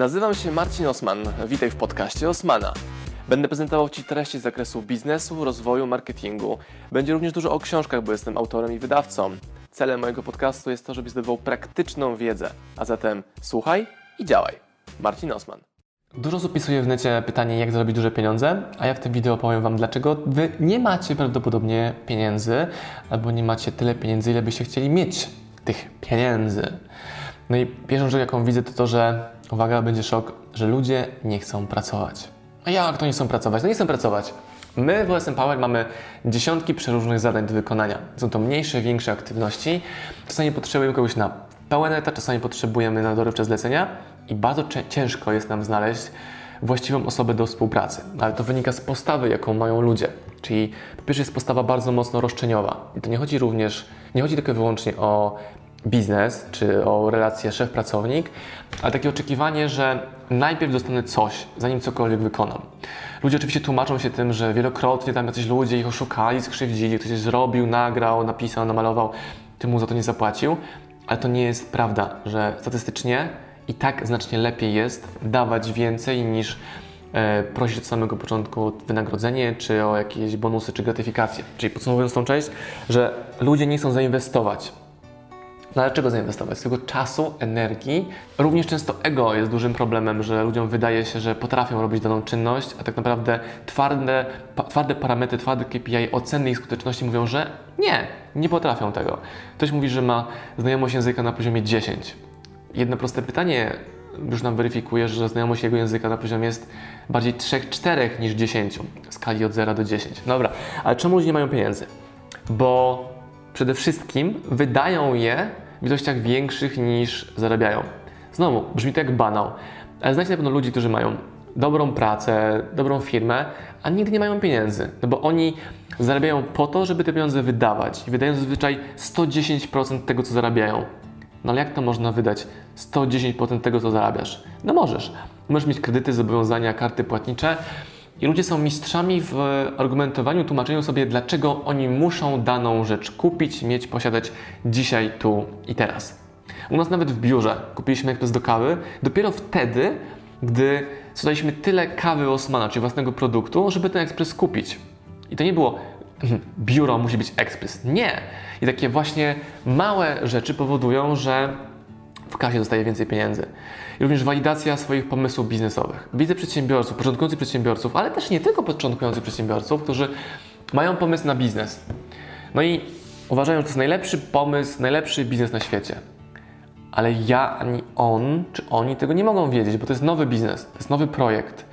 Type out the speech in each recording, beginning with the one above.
Nazywam się Marcin Osman. Witaj w podcaście Osmana. Będę prezentował Ci treści z zakresu biznesu, rozwoju, marketingu. Będzie również dużo o książkach, bo jestem autorem i wydawcą. Celem mojego podcastu jest to, żebyś zdobywał praktyczną wiedzę. A zatem słuchaj i działaj. Marcin Osman. Dużo osób pisuje w necie pytanie, jak zarobić duże pieniądze, a ja w tym wideo powiem Wam, dlaczego Wy nie macie prawdopodobnie pieniędzy, albo nie macie tyle pieniędzy, ile byście chcieli mieć tych pieniędzy. No i pierwszą rzecz, jaką widzę, to to, że, uwaga, będzie szok, że ludzie nie chcą pracować. A jak to nie chcą pracować? No nie chcą pracować. My w OSM Power mamy dziesiątki przeróżnych zadań do wykonania. Są to mniejsze, większe aktywności. Czasami potrzebujemy kogoś na pełen etat, czasami potrzebujemy na dorywcze zlecenia i bardzo ciężko jest nam znaleźć właściwą osobę do współpracy. Ale to wynika z postawy, jaką mają ludzie. Czyli po pierwsze jest postawa bardzo mocno roszczeniowa. I to nie chodzi również, nie chodzi tylko i wyłącznie o biznes czy o relację szef-pracownik, ale takie oczekiwanie, że najpierw dostanę coś, zanim cokolwiek wykonam. Ludzie oczywiście tłumaczą się tym, że wielokrotnie tam jacyś ludzie ich oszukali, skrzywdzili, ktoś coś zrobił, nagrał, napisał, namalował, ty mu za to nie zapłacił, ale to nie jest prawda, że statystycznie i tak znacznie lepiej jest dawać więcej niż e, prosić od samego początku o wynagrodzenie, czy o jakieś bonusy, czy gratyfikacje. Czyli podsumowując tą część, że ludzie nie chcą zainwestować no ale czego zainwestować? Swojego czasu, energii. Również często ego jest dużym problemem, że ludziom wydaje się, że potrafią robić daną czynność, a tak naprawdę twarde, twarde parametry, twarde KPI, oceny ich skuteczności mówią, że nie, nie potrafią tego. Ktoś mówi, że ma znajomość języka na poziomie 10. Jedno proste pytanie już nam weryfikuje, że znajomość jego języka na poziomie jest bardziej 3-4 niż 10 w skali od 0 do 10. Dobra, ale czemu ludzie nie mają pieniędzy? Bo przede wszystkim wydają je w ilościach większych niż zarabiają. Znowu, brzmi to jak banał, ale znacie na pewno ludzi, którzy mają dobrą pracę, dobrą firmę, a nigdy nie mają pieniędzy. No bo oni zarabiają po to, żeby te pieniądze wydawać i wydają zazwyczaj 110% tego, co zarabiają. No ale jak to można wydać 110% tego, co zarabiasz? No możesz. Możesz mieć kredyty, zobowiązania, karty płatnicze, i ludzie są mistrzami w argumentowaniu, tłumaczeniu sobie, dlaczego oni muszą daną rzecz kupić, mieć, posiadać dzisiaj, tu i teraz. U nas nawet w biurze kupiliśmy ekspres do kawy dopiero wtedy, gdy sprzedaliśmy tyle kawy Osmana, czyli własnego produktu, żeby ten ekspres kupić. I to nie było biuro musi być ekspres. Nie. I takie właśnie małe rzeczy powodują, że w kasie dostaje więcej pieniędzy. I również walidacja swoich pomysłów biznesowych. Widzę przedsiębiorców, początkujących przedsiębiorców, ale też nie tylko początkujących przedsiębiorców, którzy mają pomysł na biznes. No i uważają, że to jest najlepszy pomysł, najlepszy biznes na świecie. Ale ja ani on, czy oni tego nie mogą wiedzieć, bo to jest nowy biznes, to jest nowy projekt.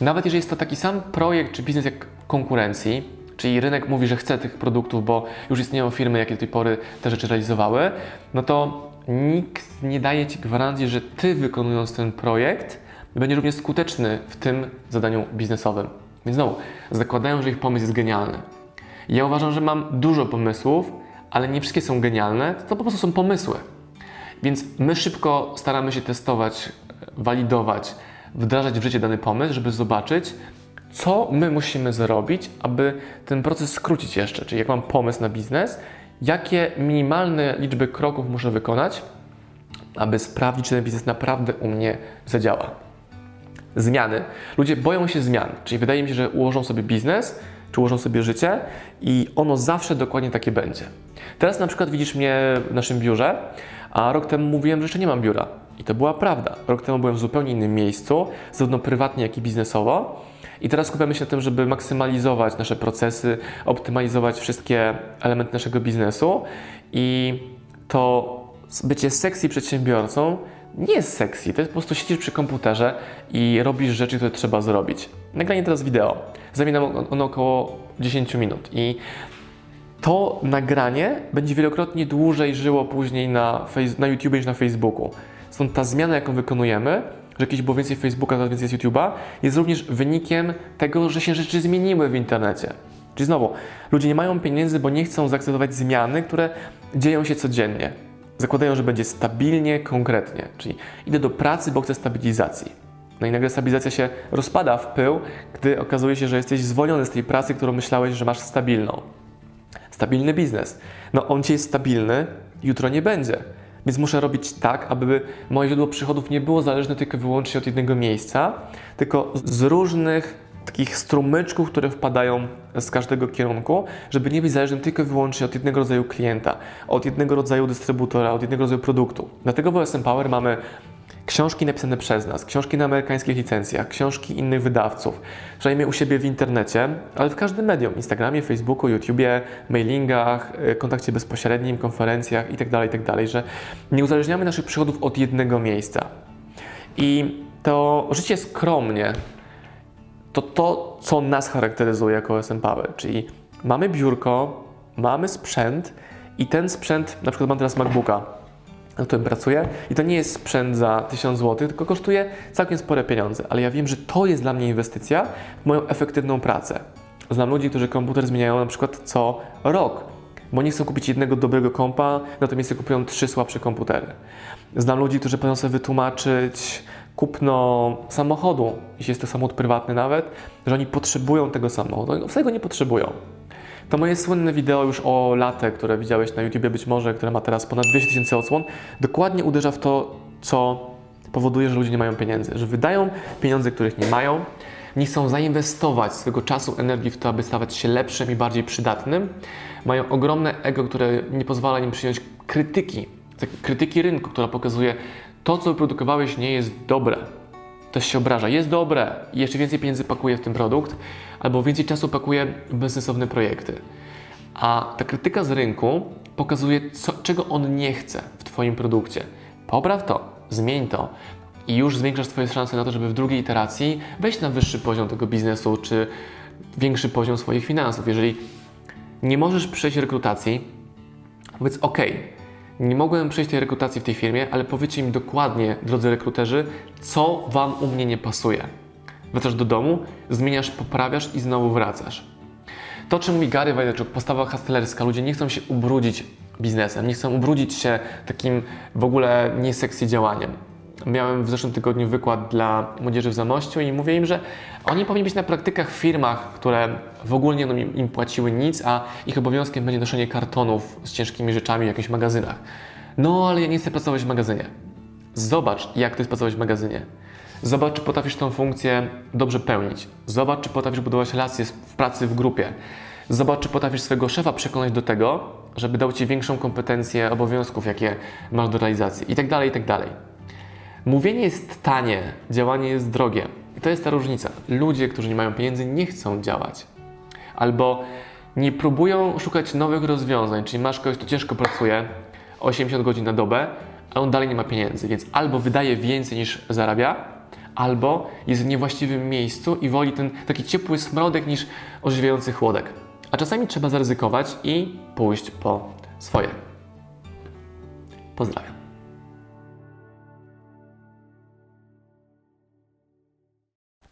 Nawet jeżeli jest to taki sam projekt czy biznes jak konkurencji, czyli rynek mówi, że chce tych produktów, bo już istnieją firmy, jakie do tej pory te rzeczy realizowały, no to nikt nie daje Ci gwarancji, że Ty wykonując ten projekt będziesz również skuteczny w tym zadaniu biznesowym. Więc znowu, zakładają, że ich pomysł jest genialny. Ja uważam, że mam dużo pomysłów, ale nie wszystkie są genialne, to po prostu są pomysły. Więc my szybko staramy się testować, walidować, wdrażać w życie dany pomysł, żeby zobaczyć, co my musimy zrobić, aby ten proces skrócić jeszcze. Czyli jak mam pomysł na biznes, jakie minimalne liczby kroków muszę wykonać, aby sprawdzić, czy ten biznes naprawdę u mnie zadziała. Zmiany. Ludzie boją się zmian, czyli wydaje mi się, że ułożą sobie biznes, czy ułożą sobie życie i ono zawsze dokładnie takie będzie. Teraz na przykład widzisz mnie w naszym biurze, a rok temu mówiłem, że jeszcze nie mam biura. I to była prawda. Rok temu byłem w zupełnie innym miejscu, zarówno prywatnie, jak i biznesowo. I teraz skupiamy się na tym, żeby maksymalizować nasze procesy, optymalizować wszystkie elementy naszego biznesu i to bycie sexy przedsiębiorcą nie jest sexy, to jest po prostu siedzisz przy komputerze i robisz rzeczy, które trzeba zrobić. Nagranie teraz wideo, zajmie ono około 10 minut i to nagranie będzie wielokrotnie dłużej żyło później na, na YouTube niż na Facebooku. Stąd ta zmiana, jaką wykonujemy, że kiedyś było więcej Facebooka, teraz więcej z YouTube'a, jest również wynikiem tego, że się rzeczy zmieniły w internecie. Czyli znowu, ludzie nie mają pieniędzy, bo nie chcą zaakceptować zmiany, które dzieją się codziennie. Zakładają, że będzie stabilnie, konkretnie. Czyli idę do pracy, bo chcę stabilizacji. No i nagle stabilizacja się rozpada w pył, gdy okazuje się, że jesteś zwolniony z tej pracy, którą myślałeś, że masz stabilną. Stabilny biznes. No on ci jest stabilny, jutro nie będzie. Więc muszę robić tak, aby moje źródło przychodów nie było zależne tylko i wyłącznie od jednego miejsca, tylko z różnych takich strumyczków, które wpadają z każdego kierunku, żeby nie być zależnym tylko i wyłącznie od jednego rodzaju klienta, od jednego rodzaju dystrybutora, od jednego rodzaju produktu. Dlatego w OSM Power mamy książki napisane przez nas, książki na amerykańskich licencjach, książki innych wydawców, przynajmniej u siebie w internecie, ale w każdym medium, Instagramie, Facebooku, YouTubie, mailingach, y, kontakcie bezpośrednim, konferencjach itd., tak itd., tak że nie uzależniamy naszych przychodów od jednego miejsca. I to życie skromnie to to, co nas charakteryzuje jako OSM Power, czyli mamy biurko, mamy sprzęt i ten sprzęt, na przykład mam teraz MacBooka, na którym pracuję i to nie jest sprzęt za 1000 zł, tylko kosztuje całkiem spore pieniądze, ale ja wiem, że to jest dla mnie inwestycja w moją efektywną pracę. Znam ludzi, którzy komputer zmieniają na przykład co rok, bo nie chcą kupić jednego dobrego kompa, natomiast kupują trzy słabsze komputery. Znam ludzi, którzy potrafią sobie wytłumaczyć kupno samochodu, jeśli jest to samochód prywatny nawet, że oni potrzebują tego samochodu. Oni wcale go nie potrzebują. To moje słynne wideo już o latę, które widziałeś na YouTubie być może, które ma teraz ponad 200 tysięcy odsłon, dokładnie uderza w to, co powoduje, że ludzie nie mają pieniędzy, że wydają pieniądze, których nie mają, nie chcą zainwestować swojego czasu, energii w to, aby stawać się lepszym i bardziej przydatnym, mają ogromne ego, które nie pozwala im przyjąć krytyki, krytyki rynku, która pokazuje, to, co wyprodukowałeś, nie jest dobre. Ktoś się obraża, jest dobre i jeszcze więcej pieniędzy pakuje w ten produkt, albo więcej czasu pakuje w bezsensowne projekty. A ta krytyka z rynku pokazuje, co, czego on nie chce w Twoim produkcie. Popraw to, zmień to i już zwiększasz Twoje szanse na to, żeby w drugiej iteracji wejść na wyższy poziom tego biznesu, czy większy poziom swoich finansów. Jeżeli nie możesz przejść rekrutacji, powiedz OK, nie mogłem przejść tej rekrutacji w tej firmie, ale powiedzcie mi dokładnie, drodzy rekruterzy, co Wam u mnie nie pasuje. Wracasz do domu, zmieniasz, poprawiasz i znowu wracasz. To, czym mówi Gary Vaynerchuk, postawa hustlerska, ludzie nie chcą się ubrudzić biznesem, nie chcą ubrudzić się takim w ogóle nieseksy działaniem. Miałem w zeszłym tygodniu wykład dla młodzieży w Zamościu i mówię im, że oni powinni być na praktykach w firmach, które w ogóle nie im, im płaciły nic, a ich obowiązkiem będzie noszenie kartonów z ciężkimi rzeczami w jakichś magazynach. No, ale ja nie chcę pracować w magazynie. Zobacz, jak to jest pracować w magazynie. Zobacz, czy potrafisz tą funkcję dobrze pełnić. Zobacz, czy potrafisz budować relacje w pracy w grupie. Zobacz, czy potrafisz swojego szefa przekonać do tego, żeby dał Ci większą kompetencję obowiązków, jakie masz do realizacji, i tak dalej, i tak dalej. Mówienie jest tanie, działanie jest drogie. I to jest ta różnica. Ludzie, którzy nie mają pieniędzy, nie chcą działać. Albo nie próbują szukać nowych rozwiązań, czyli masz kogoś, kto ciężko pracuje 80 godzin na dobę, a on dalej nie ma pieniędzy, więc albo wydaje więcej niż zarabia, albo jest w niewłaściwym miejscu i woli ten taki ciepły smrodek niż ożywiający chłodek. A czasami trzeba zaryzykować i pójść po swoje. Pozdrawiam.